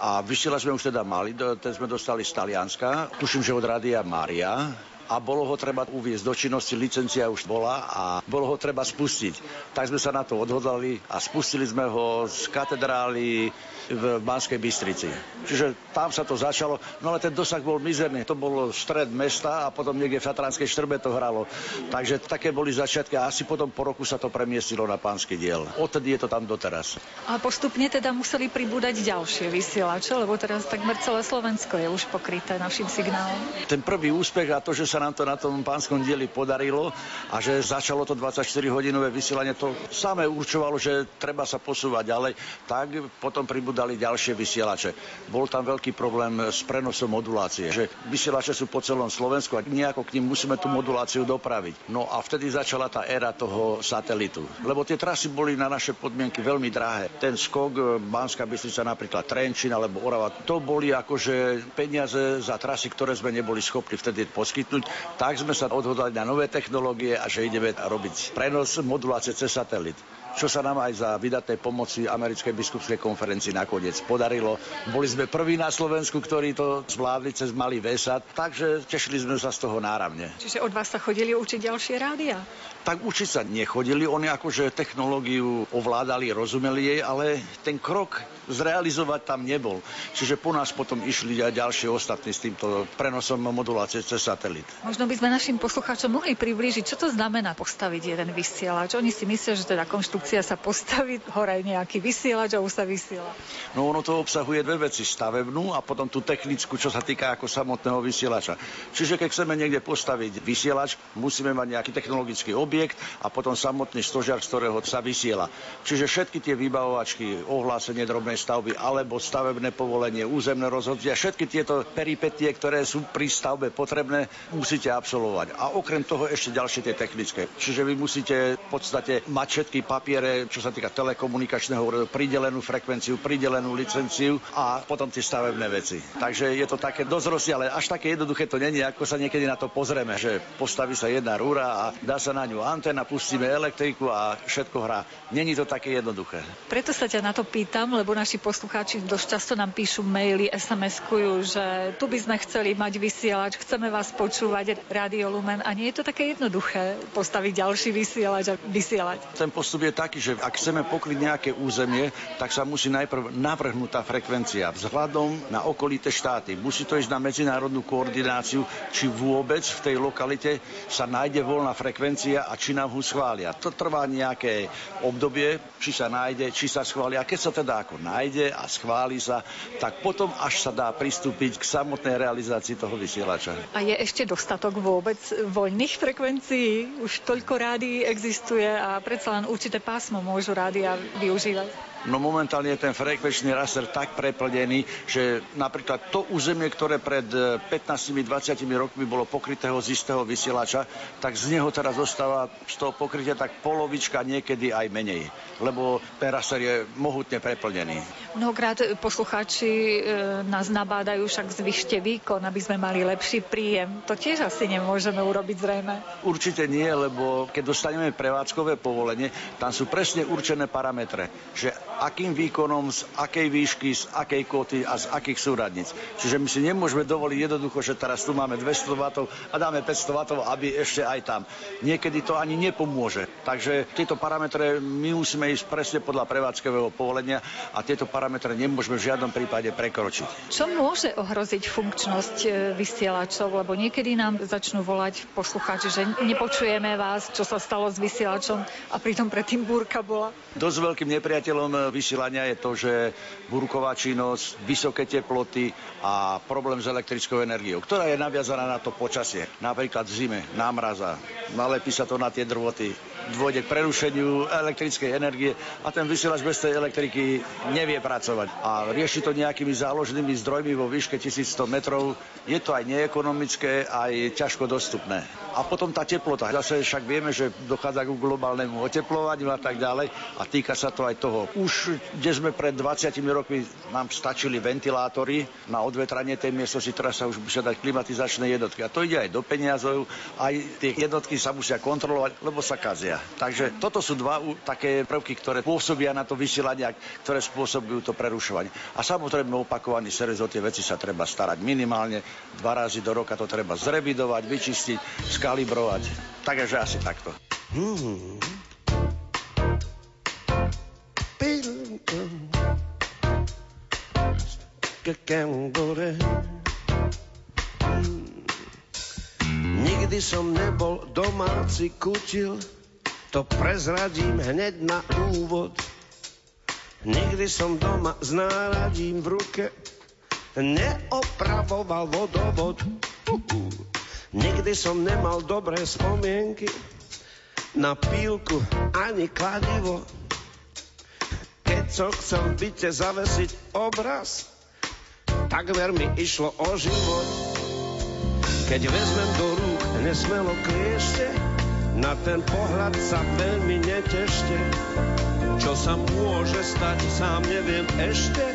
a vysielač sme už teda mali, ten sme dostali z Talianska, tuším, že od Rádia Maria a bolo ho treba uviezť do činnosti, licencia už bola a bolo ho treba spustiť. Tak sme sa na to odhodlali a spustili sme ho z katedrály v Banskej Bystrici. Čiže tam sa to začalo, no ale ten dosah bol mizerný. To bolo stred mesta a potom niekde v Tatranskej štrbe to hralo. Takže také boli začiatky a asi potom po roku sa to premiestilo na pánsky diel. Odtedy je to tam doteraz. A postupne teda museli pribúdať ďalšie vysielače, lebo teraz takmer celé Slovensko je už pokryté našim signálom. Ten prvý úspech a to, že sa nám to na tom pánskom dieli podarilo a že začalo to 24-hodinové vysielanie, to samé určovalo, že treba sa posúvať ďalej, tak potom pribudali ďalšie vysielače. Bol tam veľký problém s prenosom modulácie, že vysielače sú po celom Slovensku a nejako k ním musíme tú moduláciu dopraviť. No a vtedy začala tá éra toho satelitu. Lebo tie trasy boli na naše podmienky veľmi drahé. Ten skok e, Banská Bystrica napríklad Trenčín alebo Orava, to boli akože peniaze za trasy, ktoré sme neboli schopní vtedy poskytnúť tak sme sa odhodali na nové technológie a že ideme robiť prenos modulácie cez satelit čo sa nám aj za vydatnej pomoci Americkej biskupskej konferencii nakoniec podarilo. Boli sme prví na Slovensku, ktorí to zvládli cez malý vesad, takže tešili sme sa z toho náravne. Čiže od vás sa chodili učiť ďalšie rádia? Tak učiť sa nechodili, oni akože technológiu ovládali, rozumeli jej, ale ten krok zrealizovať tam nebol. Čiže po nás potom išli aj ďalšie ostatní s týmto prenosom modulácie cez satelit. Možno by sme našim poslucháčom mohli priblížiť, čo to znamená postaviť jeden vysielač. Oni si myslia, že teda konštrukcia sa postaví, hore nejaký vysielač a už sa vysiela. No ono to obsahuje dve veci, stavebnú a potom tú technickú, čo sa týka ako samotného vysielača. Čiže keď chceme niekde postaviť vysielač, musíme mať nejaký technologický objekt a potom samotný stožiar, z ktorého sa vysiela. Čiže všetky tie vybavovačky, ohlásenie drobnej stavby alebo stavebné povolenie, územné rozhodnutie, všetky tieto peripetie, ktoré sú pri stavbe potrebné, musíte absolvovať. A okrem toho ešte ďalšie tie technické. Čiže vy musíte v podstate mať všetky papiere, čo sa týka telekomunikačného úradu, pridelenú frekvenciu, pridelenú licenciu a potom tie stavebné veci. Takže je to také dosť ale až také jednoduché to není, ako sa niekedy na to pozrieme, že postaví sa jedna rúra a dá sa na ňu antena, pustíme elektriku a všetko hrá. Není to také jednoduché. Preto sa ťa na to pýtam, lebo naši poslucháči dosť často nám píšu maily, SMS-kujú, že tu by sme chceli mať vysielač, chceme vás počúvať, Radio Lumen a nie je to také jednoduché postaviť ďalší vysielač a vysielať. Ten postup je taký, že ak chceme pokryť nejaké územie, tak sa musí najprv navrhnúť tá frekvencia vzhľadom na okolité štáty. Musí to ísť na medzinárodnú koordináciu, či vôbec v tej lokalite sa nájde voľná frekvencia a či nám ho schvália. To trvá nejaké obdobie, či sa nájde, či sa schvália. Keď sa teda ako nájde, nájde a schváli sa, tak potom až sa dá pristúpiť k samotnej realizácii toho vysielača. A je ešte dostatok vôbec voľných frekvencií? Už toľko rádií existuje a predsa len určité pásmo môžu rádia využívať. No momentálne je ten frekvenčný raster tak preplnený, že napríklad to územie, ktoré pred 15-20 e, rokmi bolo pokrytého z istého vysielača, tak z neho teraz zostáva z toho pokrytia tak polovička, niekedy aj menej, lebo ten raster je mohutne preplnený. Mnohokrát poslucháči e, nás nabádajú, však zvyšte výkon, aby sme mali lepší príjem. To tiež asi nemôžeme urobiť zrejme. Určite nie, lebo keď dostaneme prevádzkové povolenie, tam sú presne určené parametre, že akým výkonom, z akej výšky, z akej koty a z akých súradníc. Čiže my si nemôžeme dovoliť jednoducho, že teraz tu máme 200 W a dáme 500 W, aby ešte aj tam. Niekedy to ani nepomôže. Takže tieto parametre my musíme ísť presne podľa prevádzkového povolenia a tieto parametre nemôžeme v žiadnom prípade prekročiť. Čo môže ohroziť funkčnosť e, vysielačov? Lebo niekedy nám začnú volať poslucháči, že nepočujeme vás, čo sa stalo s vysielačom a pritom predtým búrka bola. Dosť veľkým nepriateľom vysielania je to, že burková činnosť, vysoké teploty a problém s elektrickou energiou, ktorá je naviazaná na to počasie. Napríklad v zime, námraza, nalepí sa to na tie drôty, dôjde k prerušeniu elektrickej energie a ten vysielač bez tej elektriky nevie pracovať. A rieši to nejakými záložnými zdrojmi vo výške 1100 metrov. Je to aj neekonomické, aj ťažko dostupné. A potom tá teplota. Zase však vieme, že dochádza k globálnemu oteplovaniu a tak ďalej a týka sa to aj toho. Už kde sme pred 20 rokmi, nám stačili ventilátory na odvetranie tej miestnosti, teraz sa už musia dať klimatizačné jednotky. A to ide aj do peniazov, aj tie jednotky sa musia kontrolovať, lebo sa kazia. Takže toto sú dva také prvky, ktoré pôsobia na to vysielanie, ktoré spôsobujú to prerušovanie. A samozrejme opakovaný servis o tie veci sa treba starať minimálne dva razy do roka, to treba zrevidovať, vyčistiť, skalibrovať. Takže asi takto. Hmm. Nikdy som nebol domáci kutil, to prezradím hneď na úvod. Nikdy som doma s náradím v ruke neopravoval vodovod. Nikdy som nemal dobré spomienky na pílku ani kladivo. Keď som chcel v byte zavesiť obraz, takmer mi išlo o život. Keď vezmem do rúk nesmelo kliešte, na ten pohľad sa veľmi netešte, čo sa môže stať, sám neviem ešte,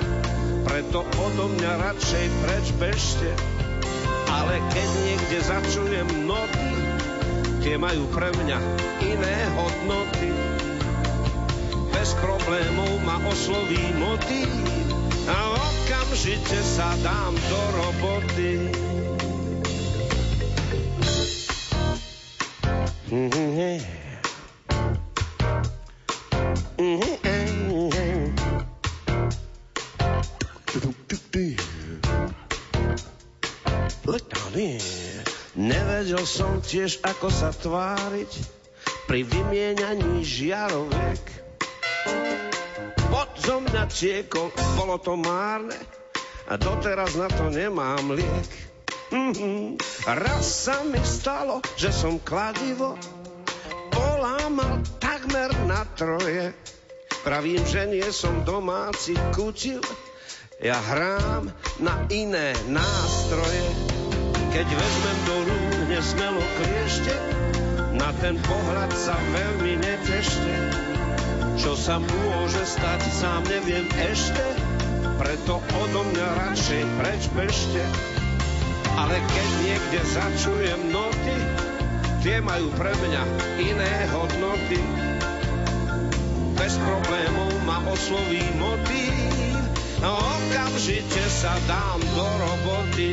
preto odo mňa radšej preč bežte. Ale keď niekde začujem noty, tie majú pre mňa iné hodnoty. Bez problémov ma osloví motív a okamžite sa dám do roboty. Nevedel som tiež, ako sa tváriť pri vymieňaní žiaroviek. Pod zo mňa tiekol, bolo to márne a doteraz na to nemám liek. Mm-hmm. Raz sa mi stalo, že som kladivo polámal takmer na troje. Pravím, že nie som domáci kutil, ja hrám na iné nástroje. Keď vezmem do rúk nesmelo kliešte, na ten pohľad sa veľmi netešte. Čo sa môže stať, sám neviem ešte, preto odo mňa radšej preč bežte. Ale keď niekde začujem noty, tie majú pre mňa iné hodnoty. Bez problémov ma osloví motív, a okamžite sa dám do roboty.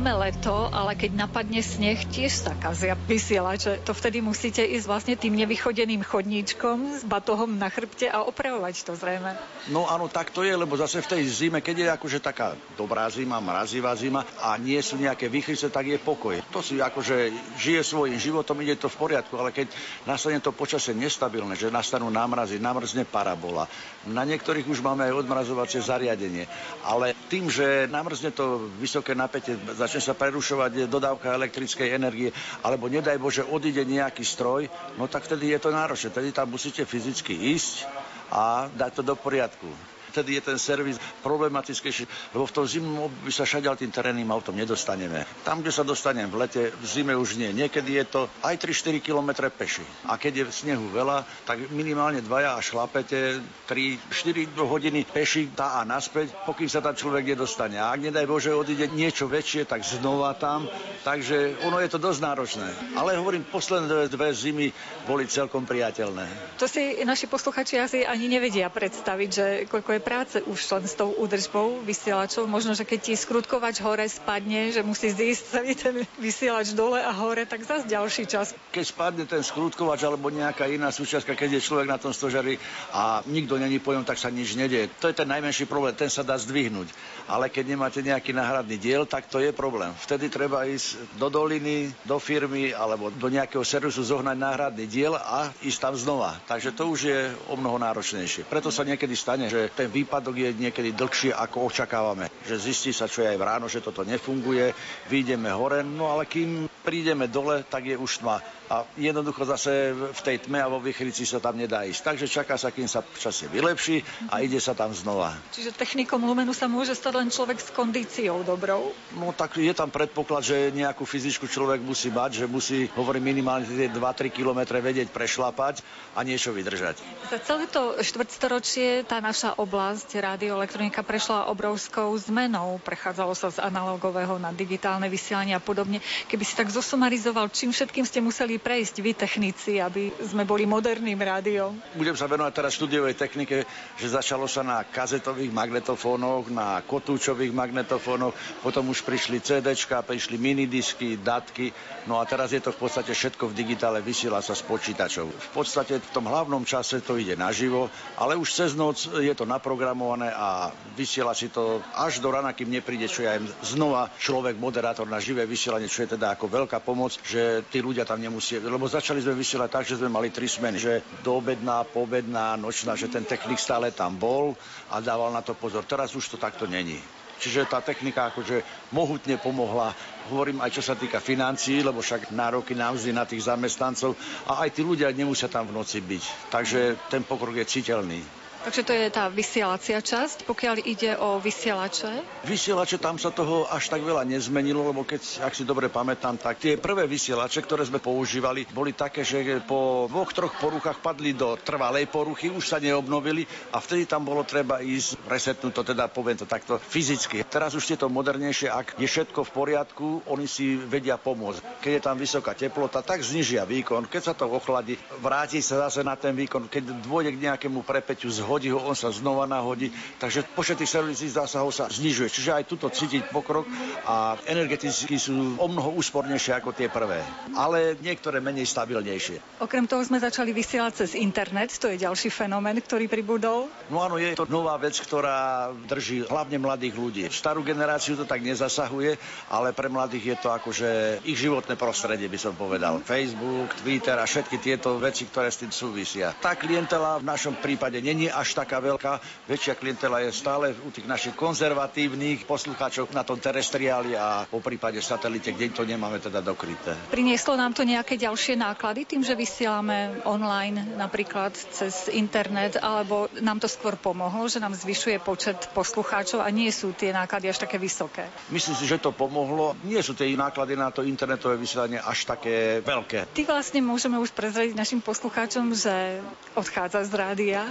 Máme leto, ale keď napadne sneh, tiež sa kazia vysielače. To vtedy musíte ísť vlastne tým nevychodeným chodníčkom s batohom na chrbte a opravovať to zrejme. No áno, tak to je, lebo zase v tej zime, keď je akože taká dobrá zima, mrazivá zima a nie sú nejaké výchrice, tak je pokoj. To si akože žije svojim životom, ide to v poriadku, ale keď nastane to počasie nestabilné, že nastanú námrazy, namrzne parabola. Na niektorých už máme aj odmrazovacie zariadenie, ale tým, že namrzne to vysoké napätie, začne sa prerušovať dodávka elektrickej energie, alebo nedaj Bože odíde nejaký stroj, no tak vtedy je to náročné. Vtedy tam musíte fyzicky ísť a dať to do poriadku vtedy je ten servis problematickejší, lebo v tom zimnom období sa šadiaľ tým terénnym autom nedostaneme. Tam, kde sa dostanem v lete, v zime už nie. Niekedy je to aj 3-4 km peši. A keď je snehu veľa, tak minimálne dvaja a šlapete 3-4 hodiny peši tá a naspäť, pokým sa tam človek nedostane. A ak nedaj Bože odíde niečo väčšie, tak znova tam. Takže ono je to dosť náročné. Ale hovorím, posledné dve zimy boli celkom priateľné. To si naši posluchači asi ani nevedia predstaviť, že koľko je práce už len s tou údržbou vysielačov. Možno, že keď ti skrutkovač hore spadne, že musí zísť celý ten vysielač dole a hore, tak zase ďalší čas. Keď spadne ten skrutkovač alebo nejaká iná súčiastka, keď je človek na tom stožari a nikto není po ňom, tak sa nič nedie. To je ten najmenší problém, ten sa dá zdvihnúť. Ale keď nemáte nejaký náhradný diel, tak to je problém. Vtedy treba ísť do doliny, do firmy alebo do nejakého servisu zohnať náhradný diel a ísť tam znova. Takže to už je o mnoho náročnejšie. Preto sa niekedy stane, že ten výpadok je niekedy dlhšie, ako očakávame. Že zistí sa, čo je aj v ráno, že toto nefunguje, vyjdeme hore, no ale kým prídeme dole, tak je už tma. A jednoducho zase v tej tme a vo vychrici sa tam nedá ísť. Takže čaká sa, kým sa časie vylepší a ide sa tam znova. Čiže technikom lumenu sa môže stať len človek s kondíciou dobrou? No tak je tam predpoklad, že nejakú fyzičku človek musí mať, že musí, hovorím, minimálne tie 2-3 kilometre vedieť prešlapať a niečo vydržať. Za celé to štvrtstoročie tá naša oblasť radioelektronika prešla obrovskou zmenou. Prechádzalo sa z analogového na digitálne vysielanie a podobne. Keby si tak zosumarizoval, čím všetkým ste museli prejsť vy technici, aby sme boli moderným rádiom? Budem sa venovať teraz štúdiovej technike, že začalo sa na kazetových magnetofónoch, na kotúčových magnetofónoch, potom už prišli CDčka, prišli minidisky, datky, no a teraz je to v podstate všetko v digitále, vysiela sa z počítačov. V podstate v tom hlavnom čase to ide naživo, ale už cez noc je to naprogramované a vysiela si to až do rana, kým nepríde, čo je aj znova človek, moderátor na živé vysielanie, čo je teda ako veľká pomoc, že tí ľudia tam nemusia, lebo začali sme vysielať tak, že sme mali tri smeny, že doobedná, pobedná, nočná, že ten technik stále tam bol a dával na to pozor. Teraz už to takto není. Čiže tá technika akože mohutne pomohla, hovorím aj čo sa týka financií, lebo však nároky na mzdy na tých zamestnancov a aj tí ľudia nemusia tam v noci byť. Takže ten pokrok je citeľný. Takže to je tá vysielacia časť, pokiaľ ide o vysielače? Vysielače, tam sa toho až tak veľa nezmenilo, lebo keď, ak si dobre pamätám, tak tie prvé vysielače, ktoré sme používali, boli také, že po dvoch, troch poruchách padli do trvalej poruchy, už sa neobnovili a vtedy tam bolo treba ísť resetnúť to, teda poviem to takto fyzicky. Teraz už je to modernejšie, ak je všetko v poriadku, oni si vedia pomôcť. Keď je tam vysoká teplota, tak znižia výkon. Keď sa to ochladí, vráti sa zase na ten výkon. Keď dôjde k nejakému prepeťu z hodí ho, on sa znova nahodí. Takže počet tých servisných zásahov sa znižuje. Čiže aj tuto cítiť pokrok a energeticky sú o mnoho úspornejšie ako tie prvé. Ale niektoré menej stabilnejšie. Okrem toho sme začali vysielať cez internet, to je ďalší fenomén, ktorý pribudol. No áno, je to nová vec, ktorá drží hlavne mladých ľudí. Starú generáciu to tak nezasahuje, ale pre mladých je to akože ich životné prostredie, by som povedal. Facebook, Twitter a všetky tieto veci, ktoré s tým súvisia. Tá klientela v našom prípade není až taká veľká. Väčšia klientela je stále u tých našich konzervatívnych poslucháčov na tom terestriáli a po prípade satelite, kde to nemáme teda dokryté. Prinieslo nám to nejaké ďalšie náklady tým, že vysielame online napríklad cez internet, alebo nám to skôr pomohlo, že nám zvyšuje počet poslucháčov a nie sú tie náklady až také vysoké? Myslím si, že to pomohlo. Nie sú tie náklady na to internetové vysielanie až také veľké. Ty vlastne môžeme už prezradiť našim poslucháčom, že odchádza z rádia,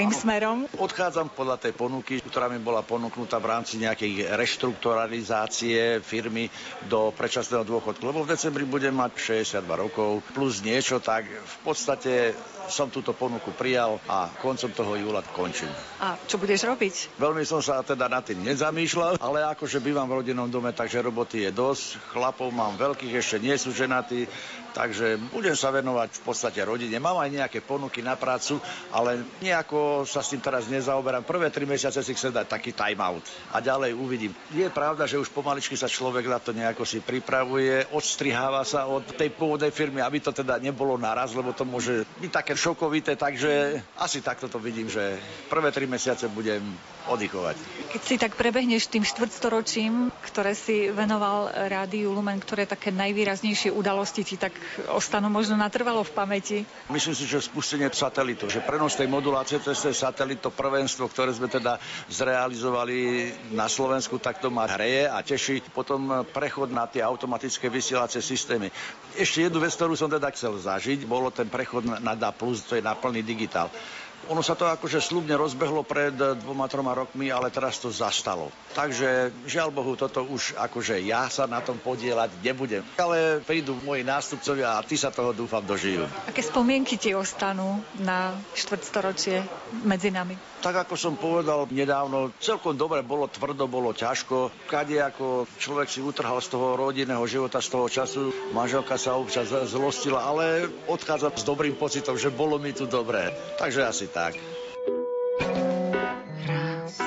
ktorým ano. smerom? Odchádzam podľa tej ponuky, ktorá mi bola ponúknutá v rámci nejakej reštrukturalizácie firmy do predčasného dôchodku. Lebo v decembri budem mať 62 rokov plus niečo, tak v podstate som túto ponuku prijal a koncom toho júla končím. A čo budeš robiť? Veľmi som sa teda nad tým nezamýšľal, ale akože bývam v rodinnom dome, takže roboty je dosť. Chlapov mám veľkých, ešte nie sú ženatí, takže budem sa venovať v podstate rodine. Mám aj nejaké ponuky na prácu, ale nejako sa s tým teraz nezaoberám. Prvé tri mesiace si chcem dať taký time out a ďalej uvidím. Je pravda, že už pomaličky sa človek na to nejako si pripravuje, odstriháva sa od tej pôvodnej firmy, aby to teda nebolo naraz, lebo to môže byť také šokovité, takže asi takto to vidím, že prvé tri mesiace budem oddychovať. Keď si tak prebehneš tým štvrtstoročím, ktoré si venoval rádiu Lumen, ktoré také najvýraznejšie udalosti ti tak ostanú možno natrvalo v pamäti? Myslím si, že spustenie satelitu, že prenos tej modulácie cez satelit, to prvenstvo, ktoré sme teda zrealizovali na Slovensku, tak to ma hreje a teší. Potom prechod na tie automatické vysielacie systémy. Ešte jednu vec, ktorú som teda chcel zažiť, bolo ten prechod na DA+, to je na plný digitál. Ono sa to akože slubne rozbehlo pred dvoma, troma rokmi, ale teraz to zastalo. Takže žiaľ Bohu, toto už akože ja sa na tom podielať nebudem. Ale prídu moji nástupcovia a ty sa toho dúfam dožijú. Aké spomienky ti ostanú na štvrtstoročie medzi nami? Tak ako som povedal nedávno, celkom dobre bolo, tvrdo bolo, ťažko. Kade ako človek si utrhal z toho rodinného života, z toho času, manželka sa občas zlostila, ale odchádza s dobrým pocitom, že bolo mi tu dobré. Takže asi tak. Raz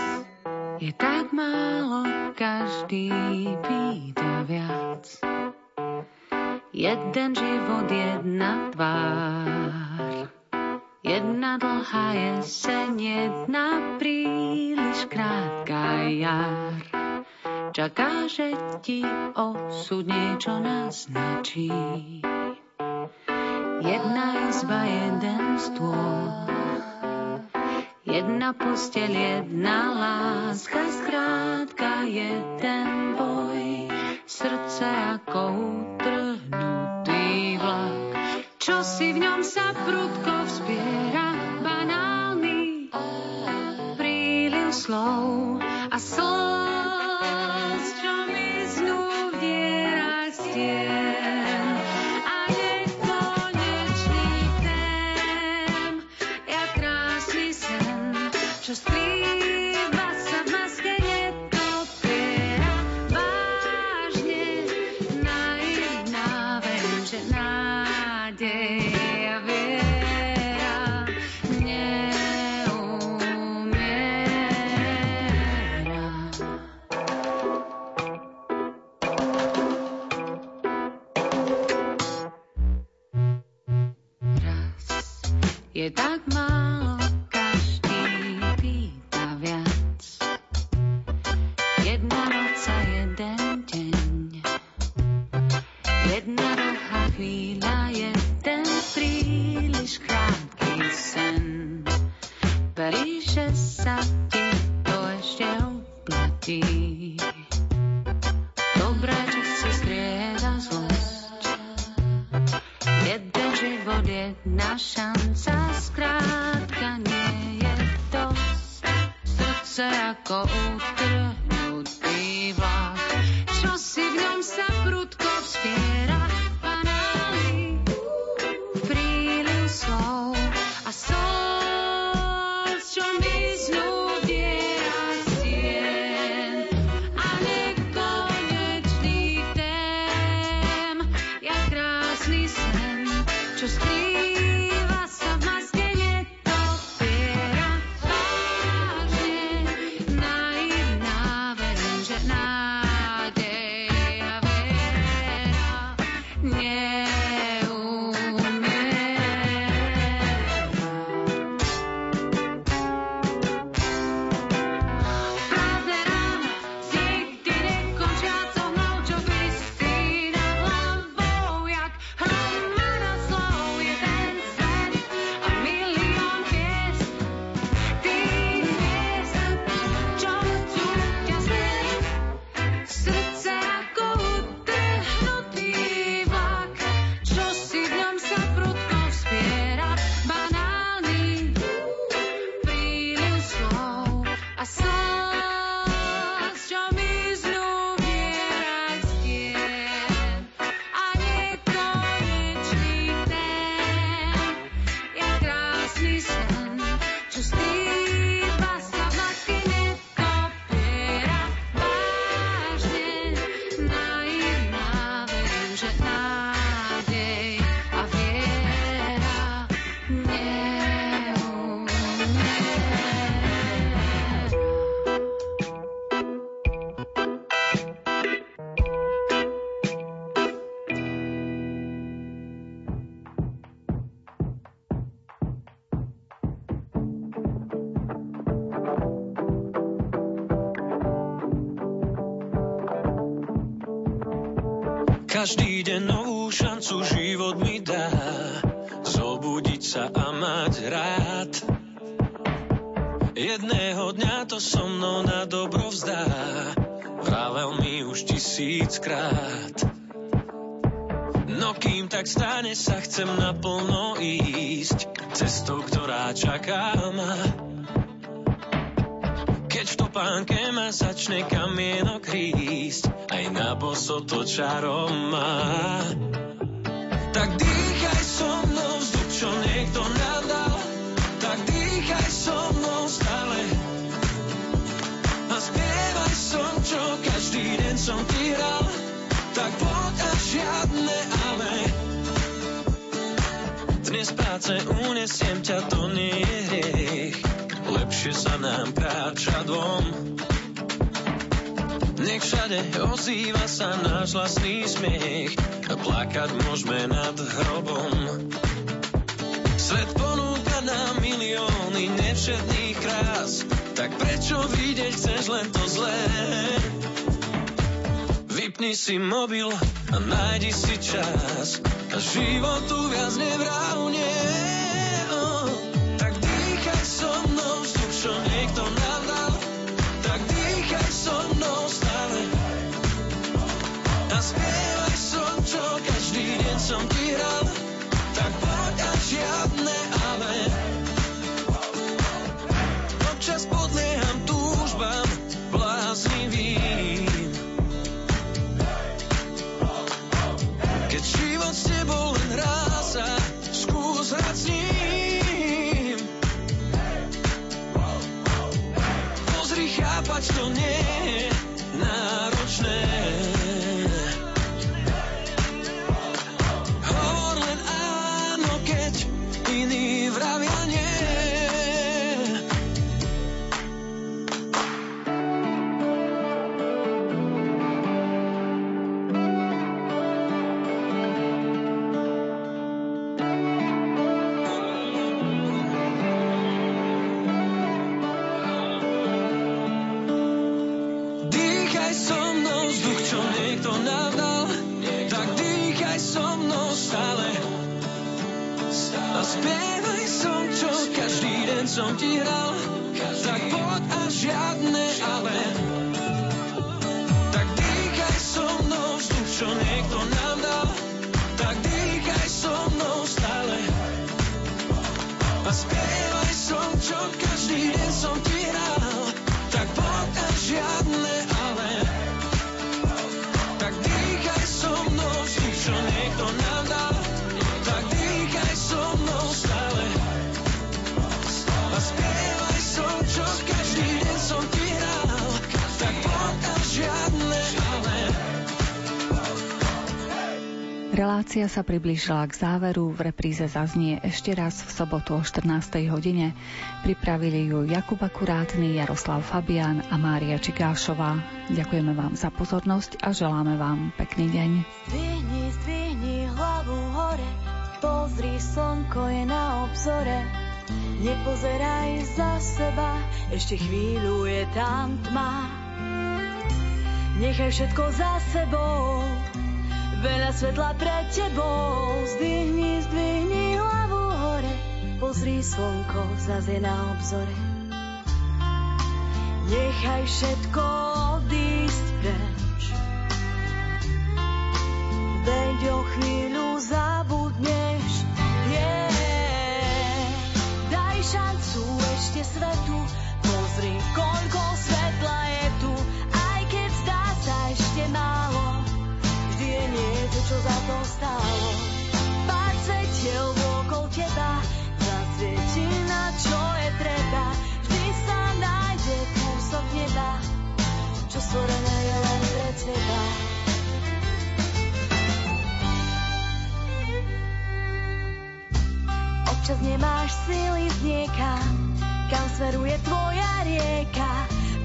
je tak málo, každý pýta viac. Jeden život, jedna tvár Jedna dlhá jeseň, jedna príliš krátka jar. Čaká, že ti osud niečo naznačí. Jedna izba, jeden stôl. Jedna postel, jedna láska, skrátka jeden boj. Srdce ako čo si v ňom sa prudko vspiera, banálny príliv slov a slz, Jedna šanca, skrátka nie je dosť. Srdce ako utrhnutý Každý deň novú šancu život mi dá. Zobudiť sa a mať rád. Jedného dňa to so mnou na dobro vzdá. Vravel mi už tisíckrát. No kým tak stane sa chcem naplno ísť. Cestou, ktorá čaká ma topánke ma začne kamienok rísť Aj na boso to čarom má. Tak dýchaj so mnou vzduch, čo niekto nám dal Tak dýchaj so mnou stále. A spievaj som, čo každý deň som ti hral. Tak poď a žiadne ale Dnes práce unesiem ťa, to nie je hriech Lepšie sa nám kráča dvom nech všade ozýva sa náš vlastný smiech a plakať môžeme nad hrobom. Svet ponúka nám milióny nevšetných krás, tak prečo vidieť chceš len to zlé? Vypni si mobil a nájdi si čas a životu viac nevrávne. Čo niekto nám dal, tak dýchaj so mnou stále. A spievaj som, čo každý deň som ti hral, Relácia sa priblížila k záveru, v repríze zaznie ešte raz v sobotu o 14. hodine. Pripravili ju Jakub Akurátny, Jaroslav Fabian a Mária Čigášová. Ďakujeme vám za pozornosť a želáme vám pekný deň. Zdvihni, zdvihni hlavu hore, pozri, slnko je na obzore. Nepozeraj za seba, ešte chvíľu je tam tma. Nechaj všetko za sebou, veľa svetla pred tebou. Zdvihni, zdvihni hlavu hore, pozri, slnko zase na obzore. Nechaj všetko odísť preč, veď o chvíľu zabudneš. Yeah. Daj šancu ešte svetu, pozri, koľko svetla za to stálo. Pár svetiel okolo teba, zasvieti na čo je treba, vždy sa nájde kúsok neba, čo stvorené je len pre teba. Občas nemáš síly z niekam, kam smeruje tvoja rieka.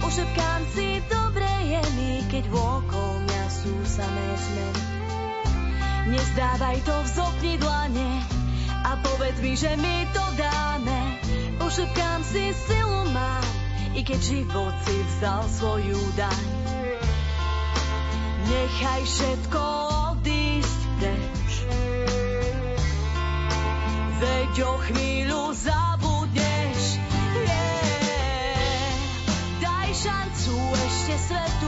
Pošepkám si, dobre je mi, keď vôkol mňa sú samé zmeny. Nezdávaj to v zopni dlane a povedz mi, že mi to dáme. Pošepkám si, silu mám, i keď život si vzal svoju daň. Nechaj všetko odísť preč. Veď o chvíľu zabudneš. Yeah. Daj šancu ešte svetu